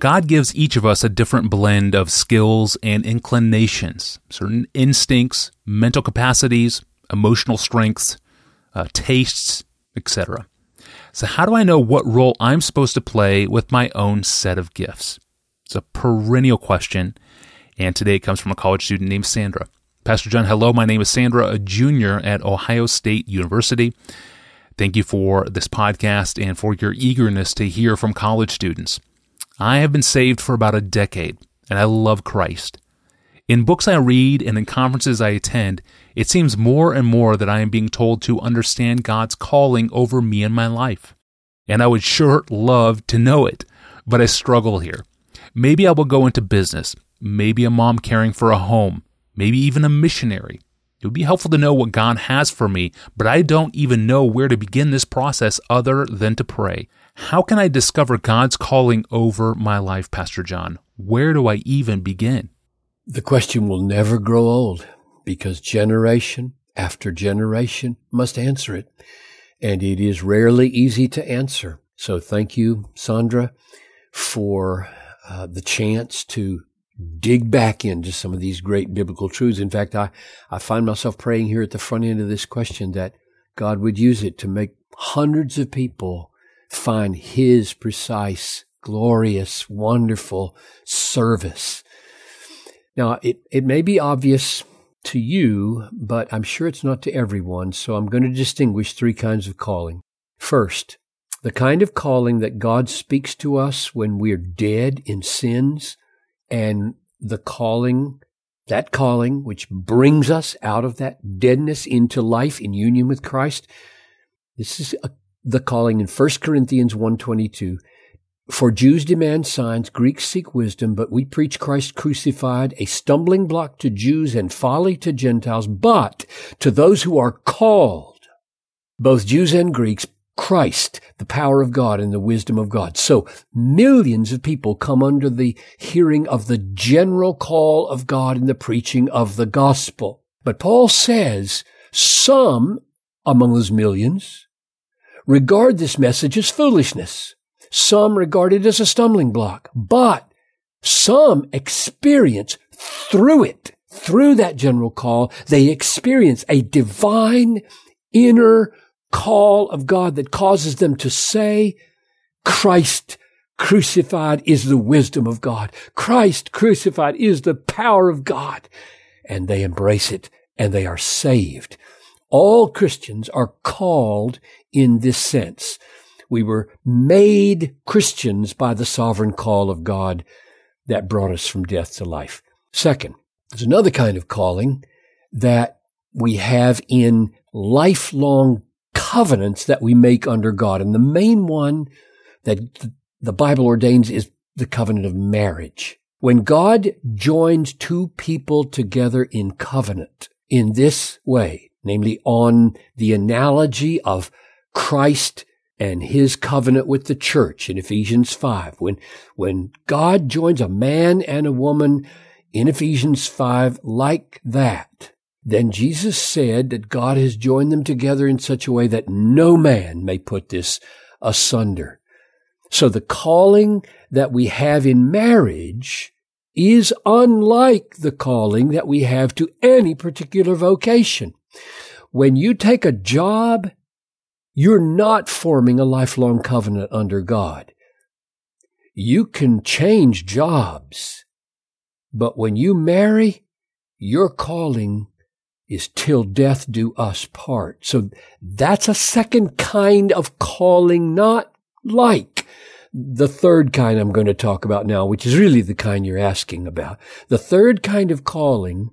God gives each of us a different blend of skills and inclinations, certain instincts, mental capacities, emotional strengths, uh, tastes, etc. So, how do I know what role I'm supposed to play with my own set of gifts? It's a perennial question, and today it comes from a college student named Sandra. Pastor John, hello. My name is Sandra, a junior at Ohio State University. Thank you for this podcast and for your eagerness to hear from college students. I have been saved for about a decade, and I love Christ. In books I read and in conferences I attend, it seems more and more that I am being told to understand God's calling over me and my life. And I would sure love to know it, but I struggle here. Maybe I will go into business, maybe a mom caring for a home, maybe even a missionary. It would be helpful to know what God has for me, but I don't even know where to begin this process other than to pray. How can I discover God's calling over my life, Pastor John? Where do I even begin? The question will never grow old because generation after generation must answer it. And it is rarely easy to answer. So thank you, Sandra, for uh, the chance to dig back into some of these great biblical truths. In fact, I, I find myself praying here at the front end of this question that God would use it to make hundreds of people find His precise, glorious, wonderful service. Now, it, it may be obvious to you, but I'm sure it's not to everyone, so I'm going to distinguish three kinds of calling. First, the kind of calling that God speaks to us when we're dead in sins and the calling, that calling which brings us out of that deadness into life in union with Christ. This is a, the calling in 1 Corinthians 122. For Jews demand signs, Greeks seek wisdom, but we preach Christ crucified, a stumbling block to Jews and folly to Gentiles, but to those who are called, both Jews and Greeks, Christ, the power of God and the wisdom of God. So millions of people come under the hearing of the general call of God in the preaching of the gospel. But Paul says some among those millions regard this message as foolishness. Some regard it as a stumbling block, but some experience through it, through that general call, they experience a divine inner call of God that causes them to say, Christ crucified is the wisdom of God. Christ crucified is the power of God. And they embrace it and they are saved. All Christians are called in this sense. We were made Christians by the sovereign call of God that brought us from death to life. Second, there's another kind of calling that we have in lifelong covenants that we make under God. And the main one that the Bible ordains is the covenant of marriage. When God joins two people together in covenant in this way, namely on the analogy of Christ and his covenant with the church in Ephesians 5, when, when God joins a man and a woman in Ephesians 5 like that, then Jesus said that God has joined them together in such a way that no man may put this asunder. So the calling that we have in marriage is unlike the calling that we have to any particular vocation. When you take a job, you're not forming a lifelong covenant under God. You can change jobs, but when you marry, your calling is till death do us part. So that's a second kind of calling, not like the third kind I'm going to talk about now, which is really the kind you're asking about. The third kind of calling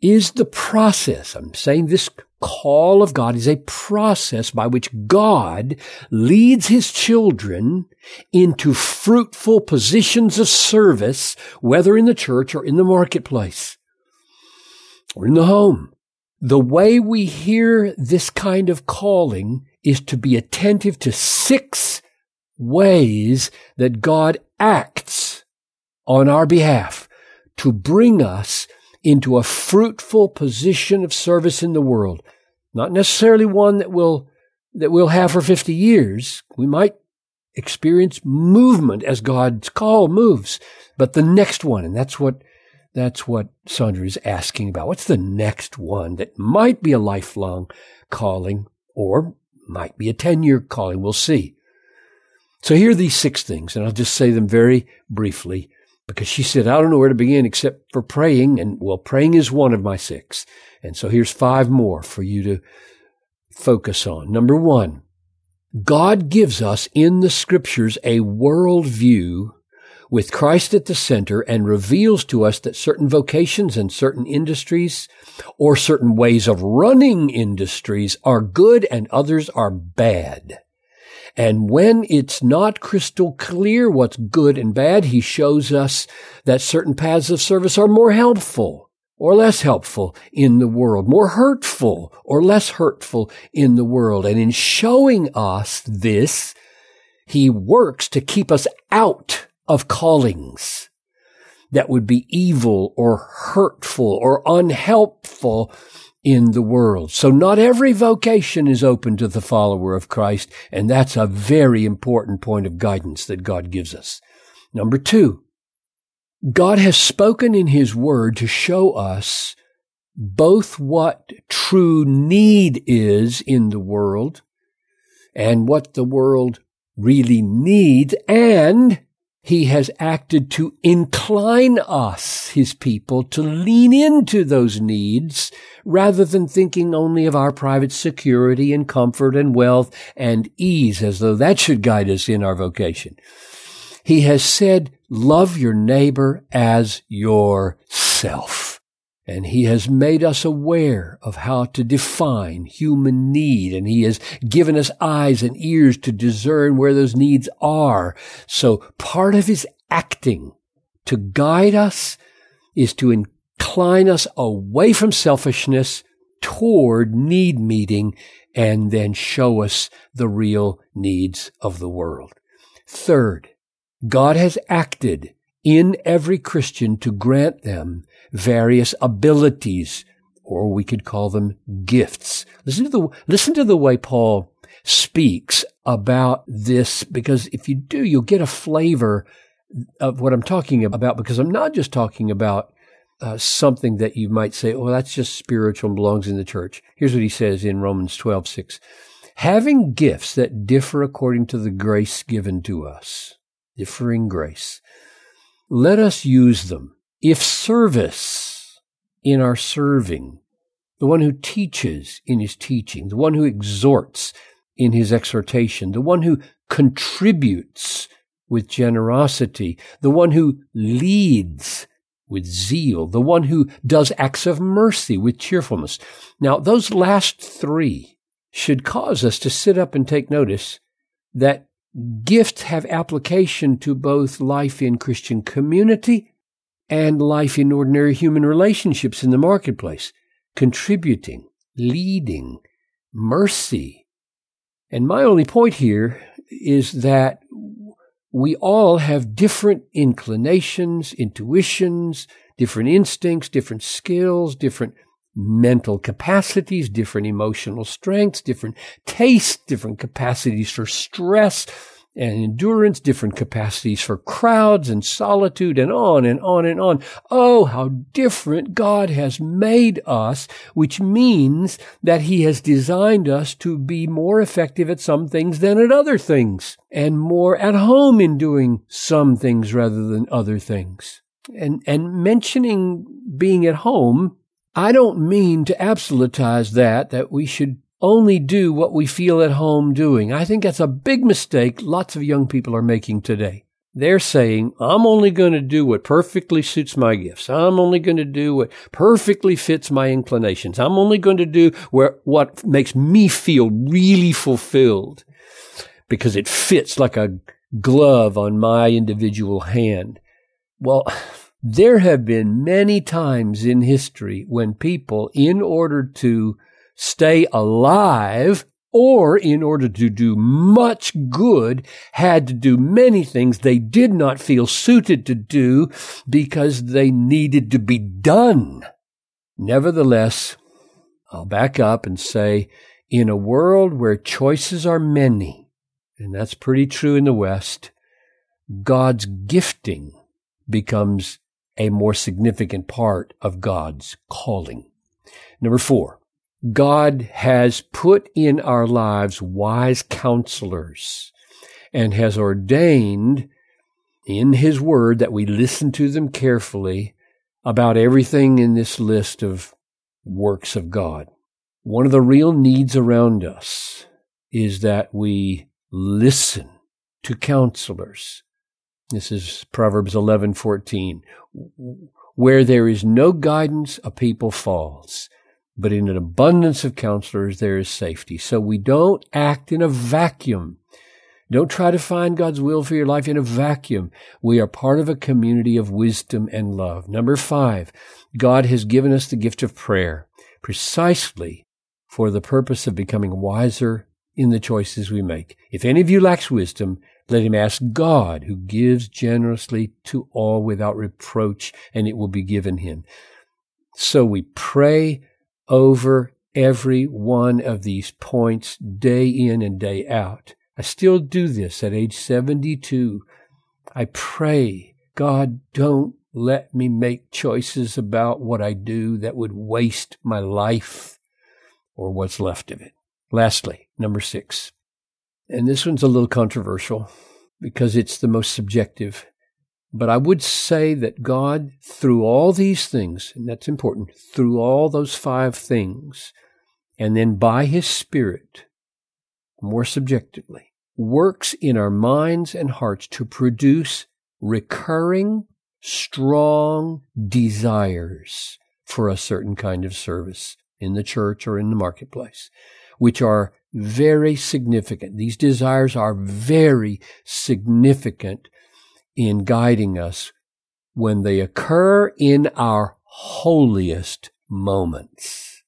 is the process. I'm saying this call of God is a process by which God leads his children into fruitful positions of service, whether in the church or in the marketplace or in the home. The way we hear this kind of calling is to be attentive to six ways that God acts on our behalf to bring us into a fruitful position of service in the world. Not necessarily one that we'll, that we'll have for 50 years. We might experience movement as God's call moves. But the next one, and that's what that's what Sandra is asking about. What's the next one that might be a lifelong calling or might be a 10 year calling? We'll see. So here are these six things, and I'll just say them very briefly because she said, I don't know where to begin except for praying. And well, praying is one of my six. And so here's five more for you to focus on. Number one, God gives us in the scriptures a worldview with Christ at the center and reveals to us that certain vocations and certain industries or certain ways of running industries are good and others are bad. And when it's not crystal clear what's good and bad, he shows us that certain paths of service are more helpful or less helpful in the world, more hurtful or less hurtful in the world. And in showing us this, he works to keep us out of callings that would be evil or hurtful or unhelpful in the world. So not every vocation is open to the follower of Christ, and that's a very important point of guidance that God gives us. Number two, God has spoken in His Word to show us both what true need is in the world and what the world really needs and he has acted to incline us, his people, to lean into those needs rather than thinking only of our private security and comfort and wealth and ease as though that should guide us in our vocation. He has said, love your neighbor as yourself. And he has made us aware of how to define human need. And he has given us eyes and ears to discern where those needs are. So part of his acting to guide us is to incline us away from selfishness toward need meeting and then show us the real needs of the world. Third, God has acted in every Christian to grant them various abilities, or we could call them gifts. Listen to the, listen to the way Paul speaks about this, because if you do, you'll get a flavor of what I'm talking about, because I'm not just talking about uh, something that you might say, oh, that's just spiritual and belongs in the church. Here's what he says in Romans 12, 6. Having gifts that differ according to the grace given to us, differing grace, let us use them. If service in our serving, the one who teaches in his teaching, the one who exhorts in his exhortation, the one who contributes with generosity, the one who leads with zeal, the one who does acts of mercy with cheerfulness. Now, those last three should cause us to sit up and take notice that Gifts have application to both life in Christian community and life in ordinary human relationships in the marketplace, contributing, leading, mercy. And my only point here is that we all have different inclinations, intuitions, different instincts, different skills, different mental capacities, different emotional strengths, different tastes, different capacities for stress and endurance, different capacities for crowds and solitude and on and on and on. Oh, how different God has made us, which means that he has designed us to be more effective at some things than at other things and more at home in doing some things rather than other things. And, and mentioning being at home I don't mean to absolutize that, that we should only do what we feel at home doing. I think that's a big mistake lots of young people are making today. They're saying, I'm only going to do what perfectly suits my gifts. I'm only going to do what perfectly fits my inclinations. I'm only going to do where, what makes me feel really fulfilled because it fits like a glove on my individual hand. Well, there have been many times in history when people, in order to stay alive or in order to do much good, had to do many things they did not feel suited to do because they needed to be done. Nevertheless, I'll back up and say, in a world where choices are many, and that's pretty true in the West, God's gifting becomes a more significant part of God's calling. Number four, God has put in our lives wise counselors and has ordained in His Word that we listen to them carefully about everything in this list of works of God. One of the real needs around us is that we listen to counselors. This is Proverbs 11:14. Where there is no guidance, a people falls, but in an abundance of counselors there is safety. So we don't act in a vacuum. Don't try to find God's will for your life in a vacuum. We are part of a community of wisdom and love. Number five, God has given us the gift of prayer precisely for the purpose of becoming wiser in the choices we make. If any of you lacks wisdom, let him ask God, who gives generously to all without reproach, and it will be given him. So we pray over every one of these points day in and day out. I still do this at age 72. I pray, God, don't let me make choices about what I do that would waste my life or what's left of it. Lastly, number six, and this one's a little controversial because it's the most subjective. But I would say that God, through all these things, and that's important, through all those five things, and then by His Spirit, more subjectively, works in our minds and hearts to produce recurring, strong desires for a certain kind of service in the church or in the marketplace, which are very significant. These desires are very significant in guiding us when they occur in our holiest moments.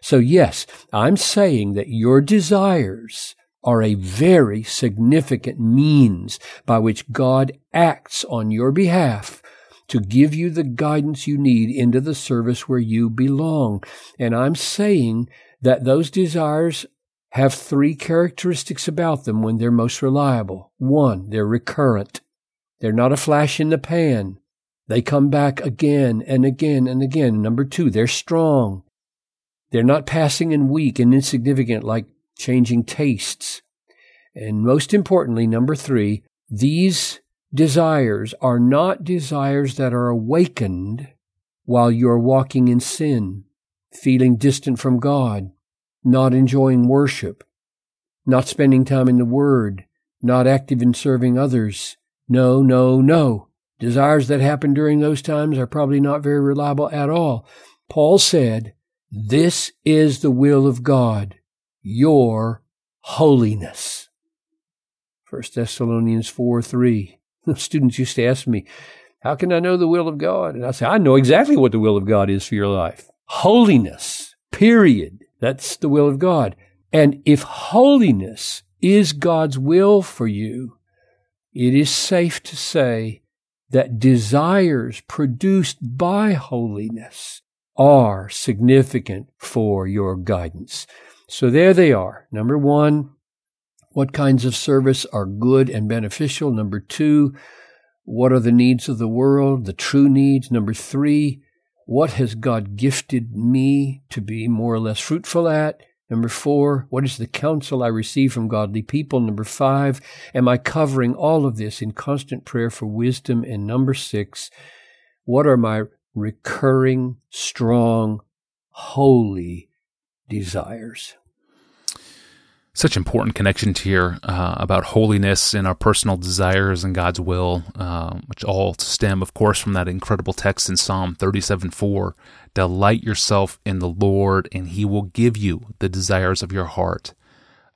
So yes, I'm saying that your desires are a very significant means by which God acts on your behalf to give you the guidance you need into the service where you belong. And I'm saying that those desires have three characteristics about them when they're most reliable. One, they're recurrent. They're not a flash in the pan. They come back again and again and again. Number two, they're strong. They're not passing and weak and insignificant like changing tastes. And most importantly, number three, these desires are not desires that are awakened while you're walking in sin, feeling distant from God, not enjoying worship, not spending time in the Word, not active in serving others. No, no, no. Desires that happen during those times are probably not very reliable at all. Paul said, This is the will of God, your holiness. 1 Thessalonians 4 3. Students used to ask me, How can I know the will of God? And I say, I know exactly what the will of God is for your life. Holiness, period. That's the will of God. And if holiness is God's will for you, it is safe to say that desires produced by holiness are significant for your guidance. So there they are. Number one, what kinds of service are good and beneficial? Number two, what are the needs of the world, the true needs? Number three, what has God gifted me to be more or less fruitful at? Number four, what is the counsel I receive from godly people? Number five, am I covering all of this in constant prayer for wisdom? And number six, what are my recurring, strong, holy desires? Such important connections here uh, about holiness and our personal desires and God's will, uh, which all stem, of course, from that incredible text in Psalm 37 4. Delight yourself in the Lord, and he will give you the desires of your heart.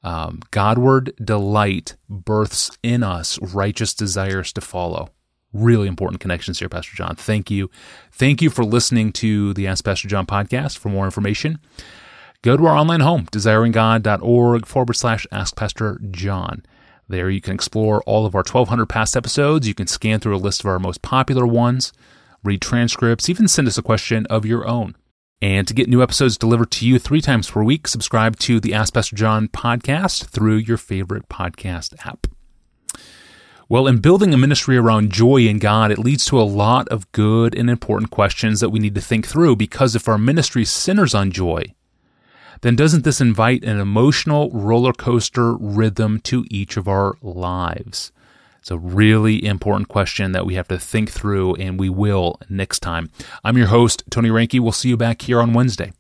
Um, Godward delight births in us righteous desires to follow. Really important connections here, Pastor John. Thank you. Thank you for listening to the Ask Pastor John podcast. For more information, go to our online home, desiringgod.org forward slash ask Pastor John. There you can explore all of our 1,200 past episodes. You can scan through a list of our most popular ones, read transcripts, even send us a question of your own. And to get new episodes delivered to you three times per week, subscribe to the Ask Pastor John podcast through your favorite podcast app. Well, in building a ministry around joy in God, it leads to a lot of good and important questions that we need to think through because if our ministry centers on joy, then doesn't this invite an emotional roller coaster rhythm to each of our lives? It's a really important question that we have to think through, and we will next time. I'm your host, Tony Reinke. We'll see you back here on Wednesday.